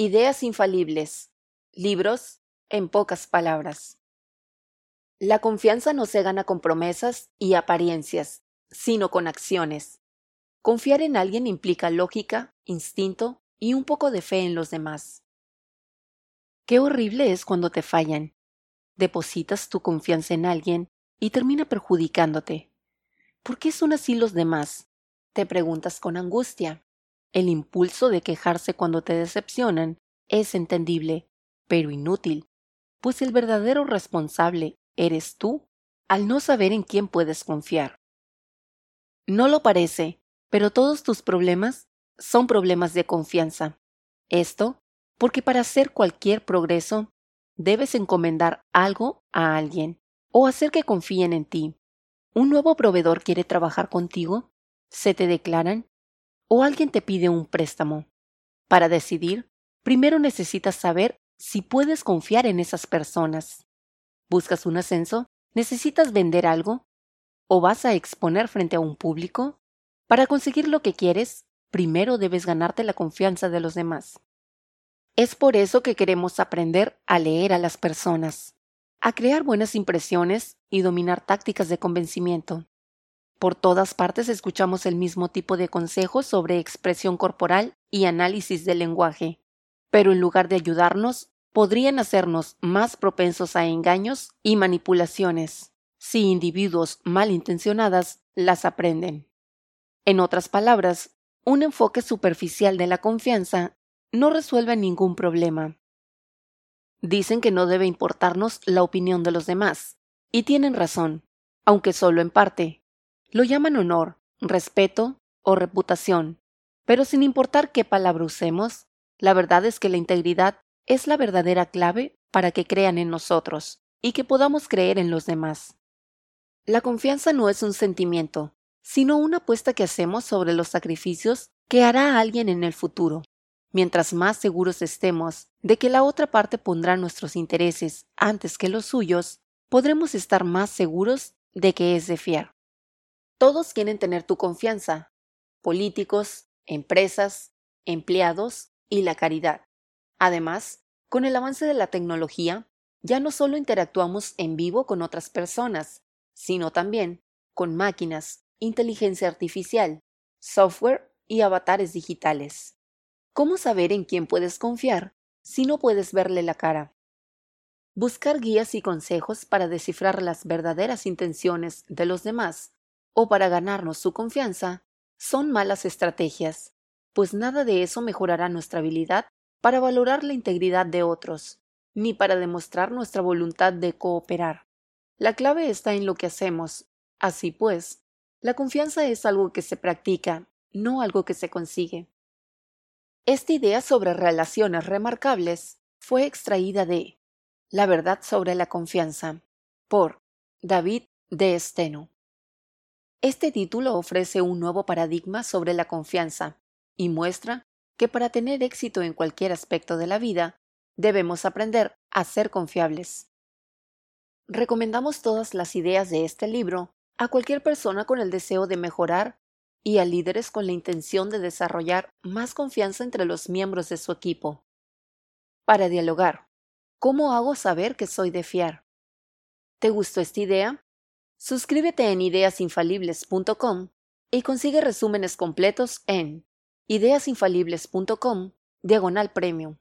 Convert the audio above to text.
Ideas infalibles. Libros en pocas palabras. La confianza no se gana con promesas y apariencias, sino con acciones. Confiar en alguien implica lógica, instinto y un poco de fe en los demás. Qué horrible es cuando te fallan. Depositas tu confianza en alguien y termina perjudicándote. ¿Por qué son así los demás? Te preguntas con angustia. El impulso de quejarse cuando te decepcionan es entendible, pero inútil, pues el verdadero responsable eres tú al no saber en quién puedes confiar. No lo parece, pero todos tus problemas son problemas de confianza. Esto porque para hacer cualquier progreso debes encomendar algo a alguien o hacer que confíen en ti. ¿Un nuevo proveedor quiere trabajar contigo? ¿Se te declaran? O alguien te pide un préstamo. Para decidir, primero necesitas saber si puedes confiar en esas personas. ¿Buscas un ascenso? ¿Necesitas vender algo? ¿O vas a exponer frente a un público? Para conseguir lo que quieres, primero debes ganarte la confianza de los demás. Es por eso que queremos aprender a leer a las personas, a crear buenas impresiones y dominar tácticas de convencimiento. Por todas partes escuchamos el mismo tipo de consejos sobre expresión corporal y análisis del lenguaje, pero en lugar de ayudarnos, podrían hacernos más propensos a engaños y manipulaciones, si individuos malintencionadas las aprenden. En otras palabras, un enfoque superficial de la confianza no resuelve ningún problema. Dicen que no debe importarnos la opinión de los demás, y tienen razón, aunque solo en parte. Lo llaman honor, respeto o reputación, pero sin importar qué palabra usemos, la verdad es que la integridad es la verdadera clave para que crean en nosotros y que podamos creer en los demás. La confianza no es un sentimiento, sino una apuesta que hacemos sobre los sacrificios que hará alguien en el futuro. Mientras más seguros estemos de que la otra parte pondrá nuestros intereses antes que los suyos, podremos estar más seguros de que es de fiar. Todos quieren tener tu confianza, políticos, empresas, empleados y la caridad. Además, con el avance de la tecnología, ya no solo interactuamos en vivo con otras personas, sino también con máquinas, inteligencia artificial, software y avatares digitales. ¿Cómo saber en quién puedes confiar si no puedes verle la cara? Buscar guías y consejos para descifrar las verdaderas intenciones de los demás o para ganarnos su confianza son malas estrategias, pues nada de eso mejorará nuestra habilidad para valorar la integridad de otros, ni para demostrar nuestra voluntad de cooperar. La clave está en lo que hacemos. Así pues, la confianza es algo que se practica, no algo que se consigue. Esta idea sobre relaciones remarcables fue extraída de La verdad sobre la confianza por David de Steno. Este título ofrece un nuevo paradigma sobre la confianza y muestra que para tener éxito en cualquier aspecto de la vida, debemos aprender a ser confiables. Recomendamos todas las ideas de este libro a cualquier persona con el deseo de mejorar y a líderes con la intención de desarrollar más confianza entre los miembros de su equipo. Para dialogar, ¿cómo hago saber que soy de fiar? ¿Te gustó esta idea? Suscríbete en ideasinfalibles.com y consigue resúmenes completos en ideasinfalibles.com diagonal premium.